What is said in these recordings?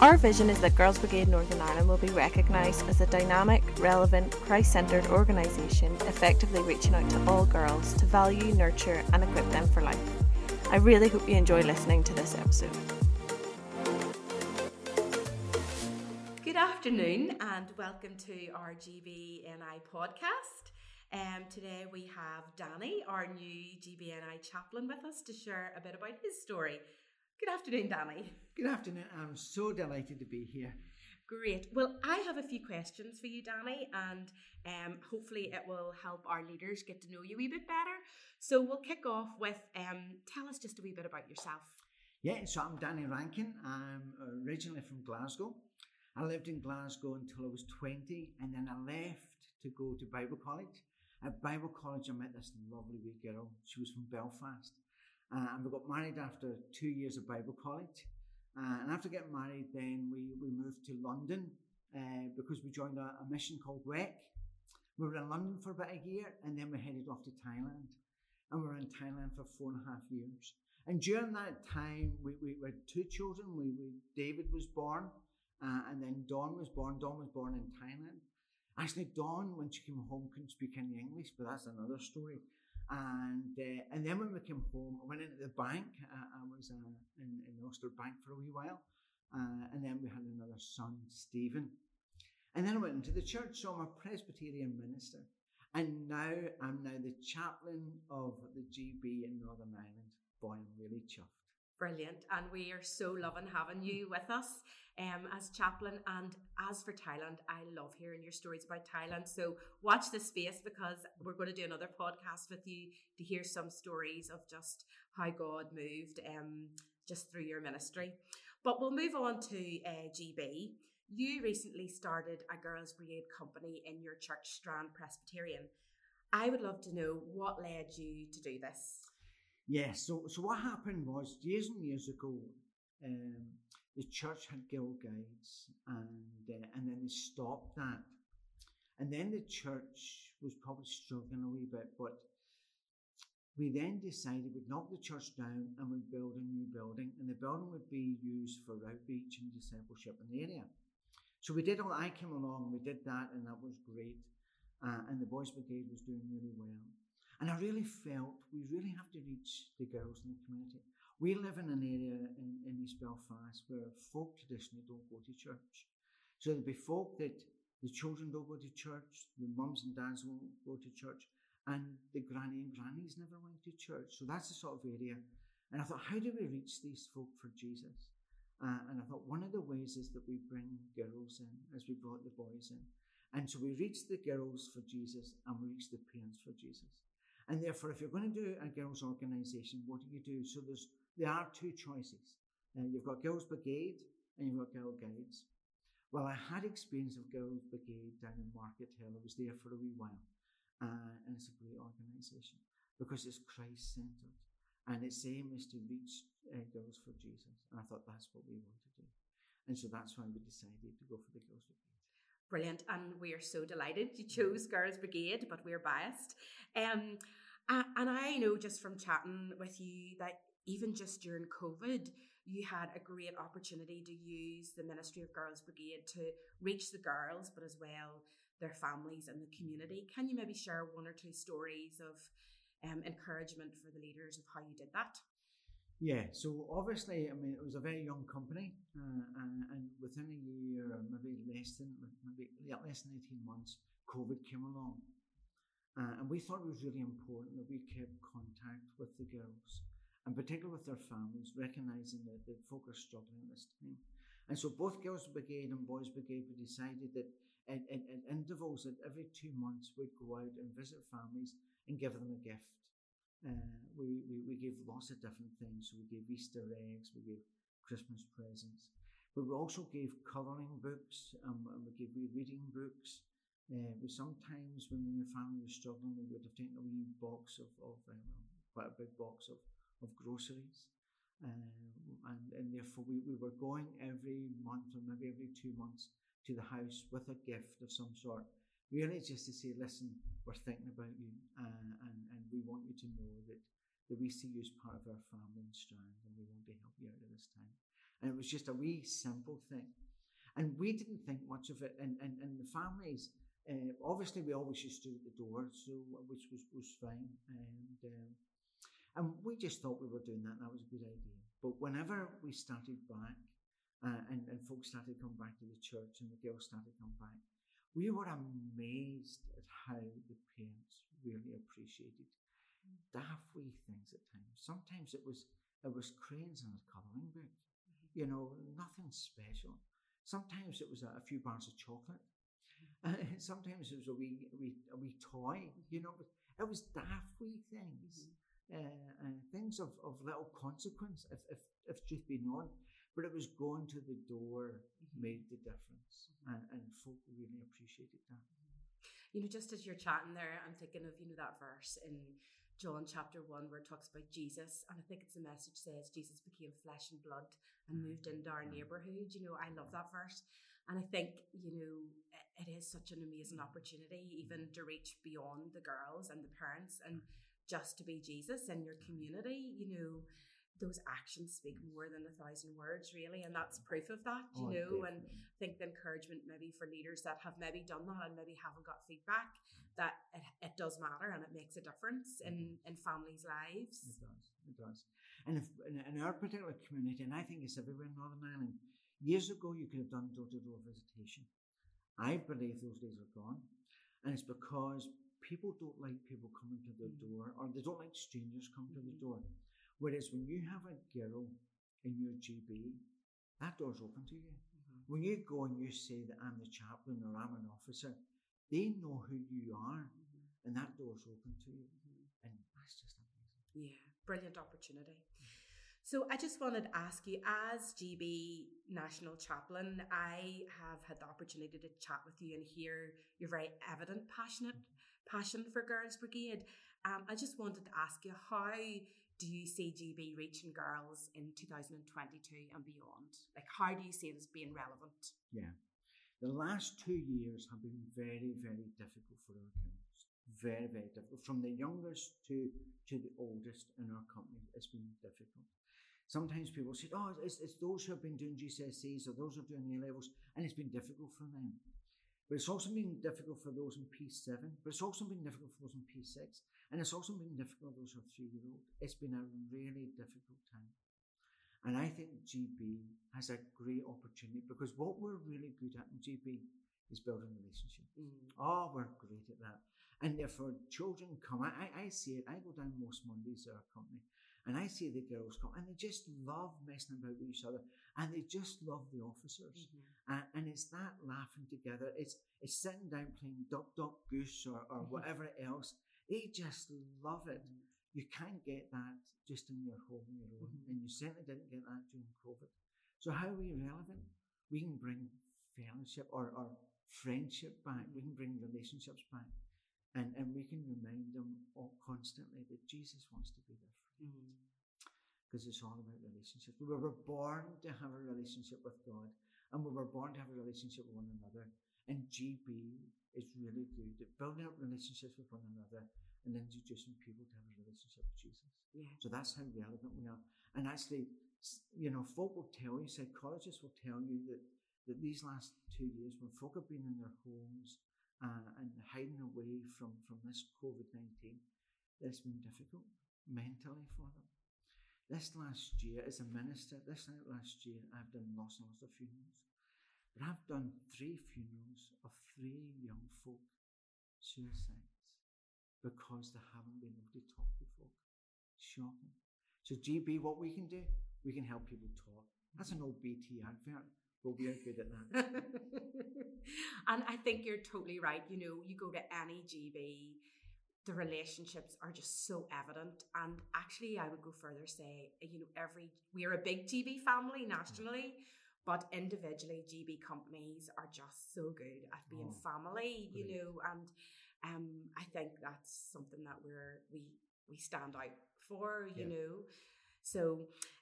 Our vision is that Girls Brigade Northern Ireland will be recognised as a dynamic, relevant, Christ centred organisation effectively reaching out to all girls to value, nurture, and equip them for life. I really hope you enjoy listening to this episode. Good afternoon and welcome to our GBNI podcast. Um, today we have Danny, our new GBNI chaplain, with us to share a bit about his story. Good afternoon, Danny. Good afternoon. I'm so delighted to be here. Great. Well, I have a few questions for you, Danny, and um, hopefully it will help our leaders get to know you a wee bit better. So we'll kick off with um, tell us just a wee bit about yourself. Yeah, so I'm Danny Rankin. I'm originally from Glasgow. I lived in Glasgow until I was 20, and then I left to go to Bible college. At Bible college, I met this lovely wee girl. She was from Belfast. Uh, and we got married after two years of Bible college. Uh, and after getting married, then we, we moved to London uh, because we joined a, a, mission called WEC. We were in London for about a year and then we headed off to Thailand. And we were in Thailand for four and a half years. And during that time, we, we, we had two children. We, we David was born, uh, and then Dawn was born. Dawn was born in Thailand. Actually, Dawn, when she came home, couldn't speak any English, but that's another story. And uh, and then when we came home, I went into the bank. Uh, I was uh, in, in Ulster Bank for a wee while. Uh, and then we had another son, Stephen. And then I went into the church. So I'm a Presbyterian minister. And now I'm now the chaplain of the GB in Northern Ireland. Boy, I'm really chuffed. Brilliant. And we are so loving having you with us um, as chaplain. And as for Thailand, I love hearing your stories about Thailand. So watch this space because we're going to do another podcast with you to hear some stories of just how God moved um, just through your ministry. But we'll move on to uh, GB. You recently started a Girls Brigade company in your church, Strand Presbyterian. I would love to know what led you to do this. Yes. So, so what happened was years and years ago, um, the church had Girl Guides, and uh, and then they stopped that, and then the church was probably struggling a wee bit, but we then decided we'd knock the church down and we'd build a new building, and the building would be used for outreach and discipleship in the area. So we did all. I came along, we did that, and that was great. Uh, and the Boys Brigade was doing really well. And I really felt we really have to reach the girls in the community. We live in an area in, in East Belfast where folk traditionally don't go to church. So there'll be folk that the children don't go to church, the mums and dads won't go to church, and the granny and grannies never went to church. So that's the sort of area. And I thought, how do we reach these folk for Jesus? Uh, and I thought one of the ways is that we bring girls in as we brought the boys in. And so we reach the girls for Jesus and we reach the parents for Jesus. And therefore, if you're going to do a girls' organisation, what do you do? So there's there are two choices. Uh, you've got Girls Brigade and you've got Girl Guides. Well, I had experience of Girls Brigade down in Markethill. I was there for a wee while, uh, and it's a great organisation because it's Christ centred, and its aim is to reach uh, girls for Jesus. And I thought that's what we want to do, and so that's why we decided to go for the Girls Brigade. Brilliant, and we are so delighted you chose Girls Brigade, but we're biased. Um, and I know just from chatting with you that even just during COVID, you had a great opportunity to use the Ministry of Girls Brigade to reach the girls, but as well their families and the community. Can you maybe share one or two stories of um, encouragement for the leaders of how you did that? Yeah, so obviously, I mean, it was a very young company, uh, and, and, within a year, or maybe less than maybe less than eighteen months, COVID came along, uh, and we thought it was really important that we kept contact with the girls, and particularly with their families, recognizing that the folk are struggling at this time. And so both Girls Brigade and Boys Brigade we decided that at, at, at intervals, that every two months, we'd go out and visit families and give them a gift. Uh, we, we, we gave lots of different things. So we gave Easter eggs, we gave Christmas presents, but we also gave colouring books and we gave reading books. Uh, we sometimes, when your family was struggling, we would have taken a wee box of, of um, quite a big box of, of groceries. Um, and, and therefore, we, we were going every month or maybe every two months to the house with a gift of some sort. Really, just to say, listen, we're thinking about you, uh, and, and we want you to know that, that we see you as part of our family in Strand, and we want to help you out at this time. And it was just a wee simple thing. And we didn't think much of it. And, and, and the families, uh, obviously, we always used to at the door, so which was, was fine. And, um, and we just thought we were doing that, and that was a good idea. But whenever we started back, uh, and, and folks started coming back to the church, and the girls started coming back, we were amazed at how the parents really appreciated daft wee things at times. Sometimes it was it was cranes in a colouring book. You know, nothing special. Sometimes it was a, a few bars of chocolate. Mm-hmm. Uh, sometimes it was a wee, a wee, a wee toy, you know. It was daft wee things, mm-hmm. uh, and things of, of little consequence, if, if, if truth be known. But it was going to the door mm-hmm. made the difference, and, and folk really appreciated that. You know, just as you're chatting there, I'm thinking of you know that verse in John chapter 1 where it talks about Jesus. And I think it's the message says Jesus became flesh and blood and mm-hmm. moved into our neighborhood. You know, I love that verse. And I think, you know, it is such an amazing mm-hmm. opportunity even mm-hmm. to reach beyond the girls and the parents and just to be Jesus in your community, you know those actions speak more than a thousand words, really, and that's proof of that, you oh, know. And I think the encouragement maybe for leaders that have maybe done that and maybe haven't got feedback that it, it does matter and it makes a difference in in families' lives. It does, it does. And if in, in our particular community, and I think it's everywhere in Northern Ireland, years ago you could have done door to door visitation. I believe those days are gone, and it's because people don't like people coming to their mm-hmm. door, or they don't like strangers coming mm-hmm. to the door. Whereas when you have a girl in your GB, that door's open to you. Mm-hmm. When you go and you say that I'm the chaplain or I'm an officer, they know who you are, mm-hmm. and that door's open to you. Mm-hmm. And that's just amazing. Yeah, brilliant opportunity. So I just wanted to ask you, as GB National Chaplain, I have had the opportunity to chat with you and hear your very evident passionate passion for Girls Brigade. Um, I just wanted to ask you how do you see GB reaching girls in 2022 and beyond? Like, how do you see it as being relevant? Yeah. The last two years have been very, very difficult for our girls. Very, very difficult. From the youngest to, to the oldest in our company, it's been difficult. Sometimes people say, oh, it's, it's those who have been doing GCSEs or those who are doing A levels, and it's been difficult for them. But it's also been difficult for those in P7, but it's also been difficult for those in P6, and it's also been difficult for those who are three year old. It's been a really difficult time. And I think GB has a great opportunity because what we're really good at in GB is building relationships. Mm. Oh, we're great at that. And therefore, children come, I, I see it, I go down most Mondays to our company, and I see the girls come, and they just love messing about with each other, and they just love the officers. Mm-hmm. And, and, it's that laughing together. It's it's sitting down playing duck, duck, goose, or, or mm-hmm. whatever else. They just love it. Mm-hmm. You can't get that just in your home, your own, mm-hmm. and you certainly didn't get that during COVID. So how are we relevant? We can bring fellowship or, or friendship back. We can bring relationships back. And, and we can remind them all constantly that Jesus wants to be there for you. Mm-hmm because it's all about relationships. We were born to have a relationship with God, and we were born to have a relationship with one another. And GB is really good at building up relationships with one another and introducing people to have a relationship with Jesus. Yeah. So that's how relevant we are. And actually, you know, folk will tell you, psychologists will tell you that, that these last two years, when folk have been in their homes uh, and hiding away from, from this COVID 19, it's been difficult mentally for them. This last year, as a minister, this last year, I've done lots and lots of funerals. But I've done three funerals of three young folk suicides because they haven't been able to talk before. Shocking. So, GB, what we can do, we can help people talk. That's an old BT advert, but we are good at that. and I think you're totally right. You know, you go to any GB the relationships are just so evident. And actually, I would go further say, you know, every we're a big GB family nationally, but individually, GB companies are just so good at being oh, family, you know, and um, I think that's something that we're we we stand out for, you yeah. know. So,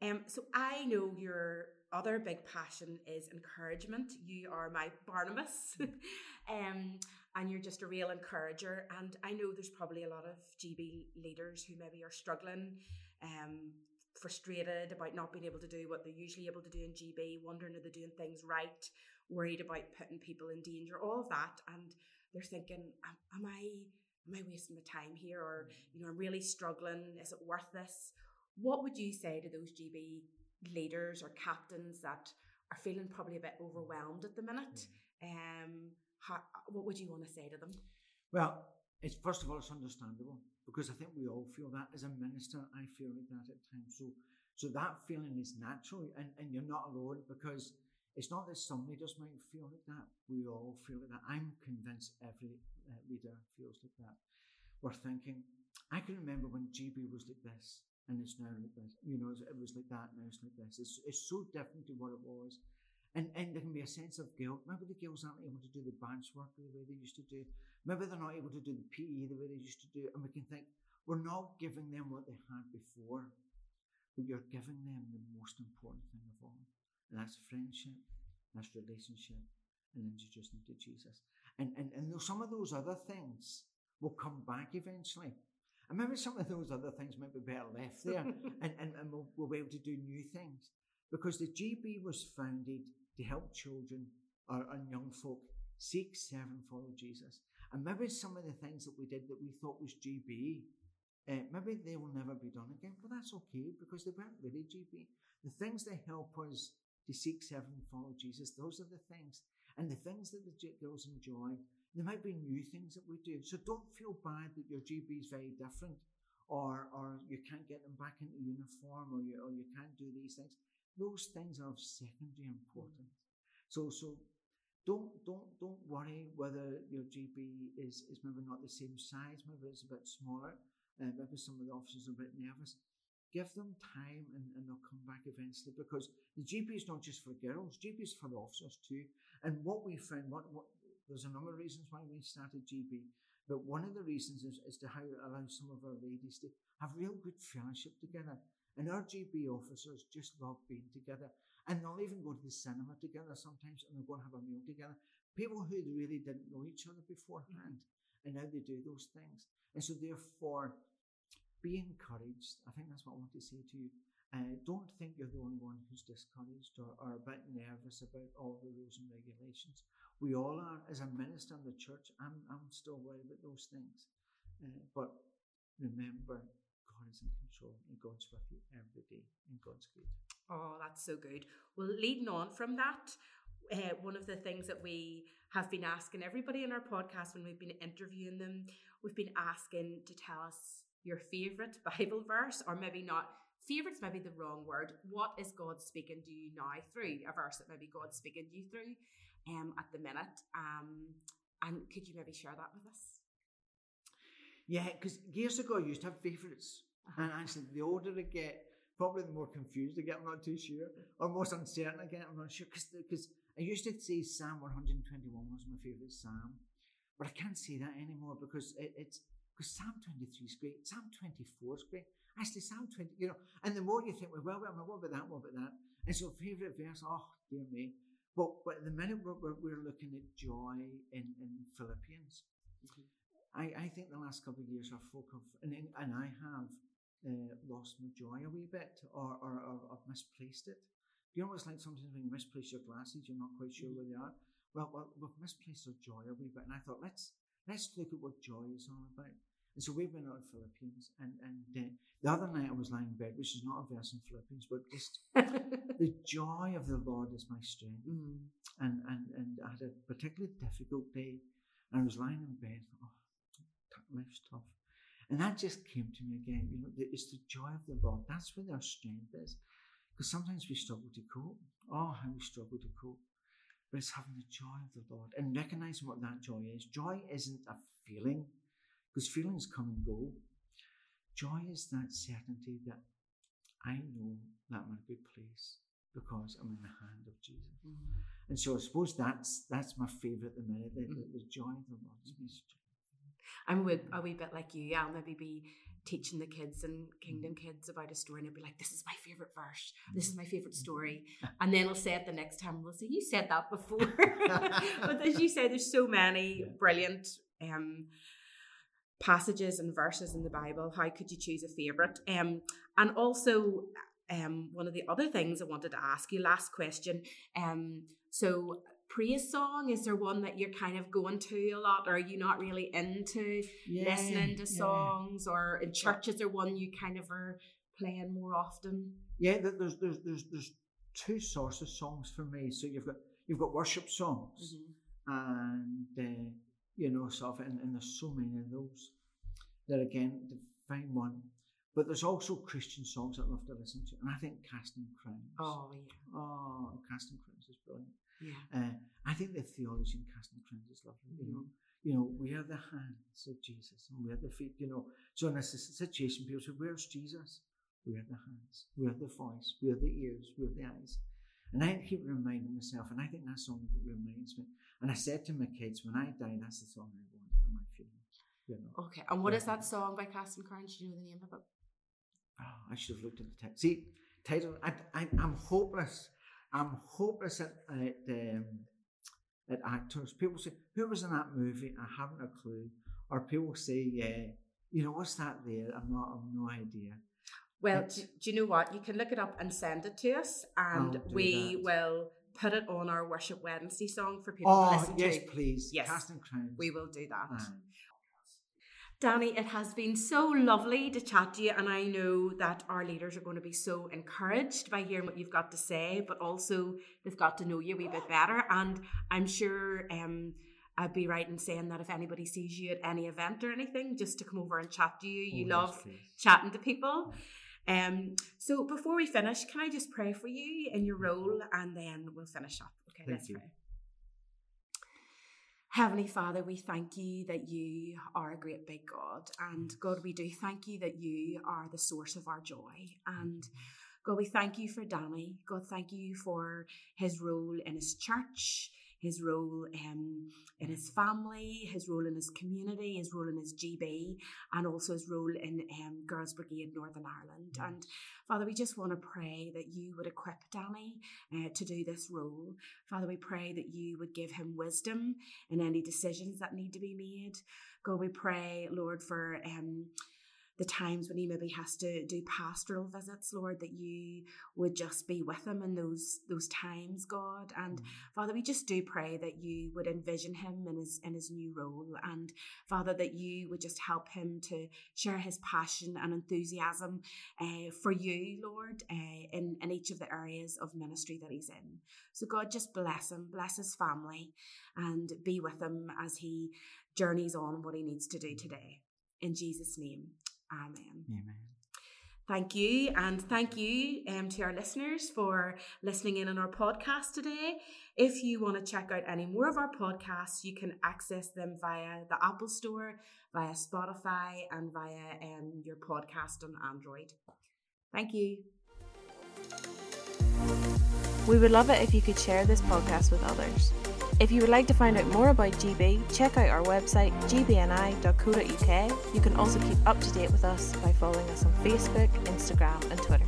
um, so I know your other big passion is encouragement. You are my Barnabas, um, and you're just a real encourager. And I know there's probably a lot of GB leaders who maybe are struggling um, frustrated about not being able to do what they're usually able to do in GB, wondering are they doing things right, worried about putting people in danger, all of that, and they're thinking, am, am I am I wasting my time here, or you know, I'm really struggling. Is it worth this? What would you say to those GB leaders or captains that are feeling probably a bit overwhelmed at the minute? Um, how, what would you want to say to them? Well, it's first of all, it's understandable because I think we all feel that. As a minister, I feel like that at times. So, so that feeling is natural, and, and you're not alone because it's not that some leaders might feel like that. We all feel like that. I'm convinced every uh, leader feels like that. We're thinking, I can remember when GB was like this, and it's now like this. You know, it was like that, now it's like this. It's, it's so different to what it was. And, and there can be a sense of guilt. Maybe the girls aren't able to do the bench work the way they used to do. Maybe they're not able to do the PE the way they used to do. And we can think, we're not giving them what they had before, but you're giving them the most important thing of all. And that's friendship, that's relationship, and introducing them to Jesus. And, and, and some of those other things will come back eventually. And maybe some of those other things might be better left there, and, and, and we'll, we'll be able to do new things. Because the GB was founded to help children or, and young folk seek, serve, and follow Jesus. And maybe some of the things that we did that we thought was GB, uh, maybe they will never be done again. But that's okay because they weren't really GB. The things that help us to seek, serve, and follow Jesus, those are the things. And the things that the girls enjoy, there might be new things that we do. So don't feel bad that your GB is very different or, or you can't get them back into uniform or you, or you can't do these things. Those things are of secondary importance. So, so don't don't don't worry whether your GB is, is maybe not the same size, maybe it's a bit smaller, uh, maybe some of the officers are a bit nervous. Give them time and, and they'll come back eventually because the GB is not just for girls, GB is for the officers too. And what we found, what, what there's a number of reasons why we started GB, but one of the reasons is, is to how it allows some of our ladies to have real good fellowship together. And our GB officers just love being together. And they'll even go to the cinema together sometimes and they'll go and have a meal together. People who really didn't know each other beforehand. Mm-hmm. And now they do those things. And so, therefore, be encouraged. I think that's what I want to say to you. Uh, don't think you're the only one who's discouraged or, or a bit nervous about all the rules and regulations. We all are. As a minister in the church, I'm, I'm still worried about those things. Uh, but remember, God is in control and God's with you every day and God's good. Oh, that's so good. Well, leading on from that, uh, one of the things that we have been asking everybody in our podcast when we've been interviewing them, we've been asking to tell us your favorite Bible verse, or maybe not. Favorite's maybe the wrong word. What is God speaking to you now through a verse that maybe God's speaking to you through um, at the minute? Um, and could you maybe share that with us? Yeah, because years ago I used to have favorites. Uh-huh. And actually, the older I get, probably the more confused I get, I'm not too sure, or most uncertain I get, I'm not sure. Because I used to say Psalm 121 was my favourite Psalm, but I can't say that anymore because it, it's because Psalm 23 is great, Psalm 24 is great. Actually, Psalm 20, you know, and the more you think, well, well, well what about that, what about that? And so, favourite verse, oh, dear me. But, but at the minute, we're, we're, we're looking at joy in, in Philippians. Mm-hmm. I, I think the last couple of years, our folk have, and, and I have, uh, lost my joy a wee bit or, or, or, or misplaced it. You know it's like sometimes when you misplace your glasses, you're not quite sure where they are? Well, well we've misplaced our joy a wee bit. And I thought, let's let's look at what joy is all about. And so we went out in Philippians, and, and uh, the other night I was lying in bed, which is not a verse in Philippians, but just the joy of the Lord is my strength. Mm. And, and, and I had a particularly difficult day, and I was lying in bed, oh, life's tough. And that just came to me again. You know, it's the joy of the Lord. That's where our strength is. Because sometimes we struggle to cope. Oh, how we struggle to cope. But it's having the joy of the Lord and recognizing what that joy is. Joy isn't a feeling, because feelings come and go. Joy is that certainty that I know that I'm in a good place because I'm in the hand of Jesus. Mm-hmm. And so I suppose that's that's my favourite at the minute, the, the, the joy of the Lord. Mm-hmm. I'm a, a wee bit like you. Yeah, I'll maybe be teaching the kids and kingdom kids about a story and I'll be like, this is my favorite verse. This is my favorite story. And then I'll say it the next time. We'll say, you said that before. but as you say, there's so many brilliant um, passages and verses in the Bible. How could you choose a favorite? Um, and also, um, one of the other things I wanted to ask you, last question. Um, so praise song, is there one that you're kind of going to a lot, or are you not really into Yeah, listening to yeah. songs, or in church is there one you kind of are playing more often? Yeah, there's there's there's there's two sorts of songs for me. So you've got you've got worship songs, and uh, you know, sort of, and, and there's so many of those. That again, the fine one. But there's also Christian songs that I love to listen to, and I think Casting Crowns. Oh yeah, oh, Casting Crowns is brilliant. Yeah. Uh, I think the theology in Casting Crowns is lovely. You know, you know, we are the hands of Jesus, and we are the feet. You know, so in this situation, people say, "Where's Jesus?" We are the hands, we are the voice, we are the ears, we are the eyes. And I keep reminding myself, and I think that song reminds me. And I said to my kids, when I die, that's the song I want for my funeral. You know, Okay, and what is Yeah. that song by Casting Crowns? Do you know the name of it? oh, I should have looked at the text. See, title. I, I, I'm hopeless. I'm hopeless at at, um, at actors. People say, "Who was in that movie?" I haven't a clue. Or people say, "Yeah, you know, what's that there?" I'm not. I've no idea. Well, do, do you know what? You can look it up and send it to us, and we that. will put it on our Worship Wednesday song for people to Oh listen yes, to. please. Yes. Casting crowns. We will do that. Aye. Danny, it has been so lovely to chat to you, and I know that our leaders are going to be so encouraged by hearing what you've got to say, but also they've got to know you a wee bit better. And I'm sure um, I'd be right in saying that if anybody sees you at any event or anything, just to come over and chat to you. You Oh, love please. chatting to people. Um, so before we finish, can I just pray for you in your role, and then we'll finish up. Okay, Thank let's you. pray. Heavenly Father, we thank you that you are a great big God. And God, we do thank you that you are the source of our joy. And mm-hmm. God, we thank you for Danny. God, thank you for his role in his church, his role um, in his family, his role in his community, his role in his GB, and also his role in um, Girls Brigade Northern Ireland. And Father, we just want to pray that you would equip Danny uh, to do this role. Father, we pray that you would give him wisdom in any decisions that need to be made. God, we pray, Lord, for um, the times when he maybe has to do pastoral visits, Lord, that you would just be with him in those those times, God. And Father, we just do pray that you would envision him in his in his new role, and Father, that you would just help him to share his passion and enthusiasm uh, for you, Lord, uh, in in each of the areas of ministry that he's in. So God, just bless him, bless his family, and be with him as he journeys on what he needs to do today. In Jesus' name, Amen. Amen. Thank you, and thank you um, to our listeners for listening in on our podcast today. If you want to check out any more of our podcasts, you can access them via the Apple Store, via Spotify, and via um, your podcast on Android. Thank you. We would love it if you could share this podcast with others. If you would like to find out more about GB, check out our website gbni.co.uk. You can also keep up to date with us by following us on Facebook, Instagram, and Twitter.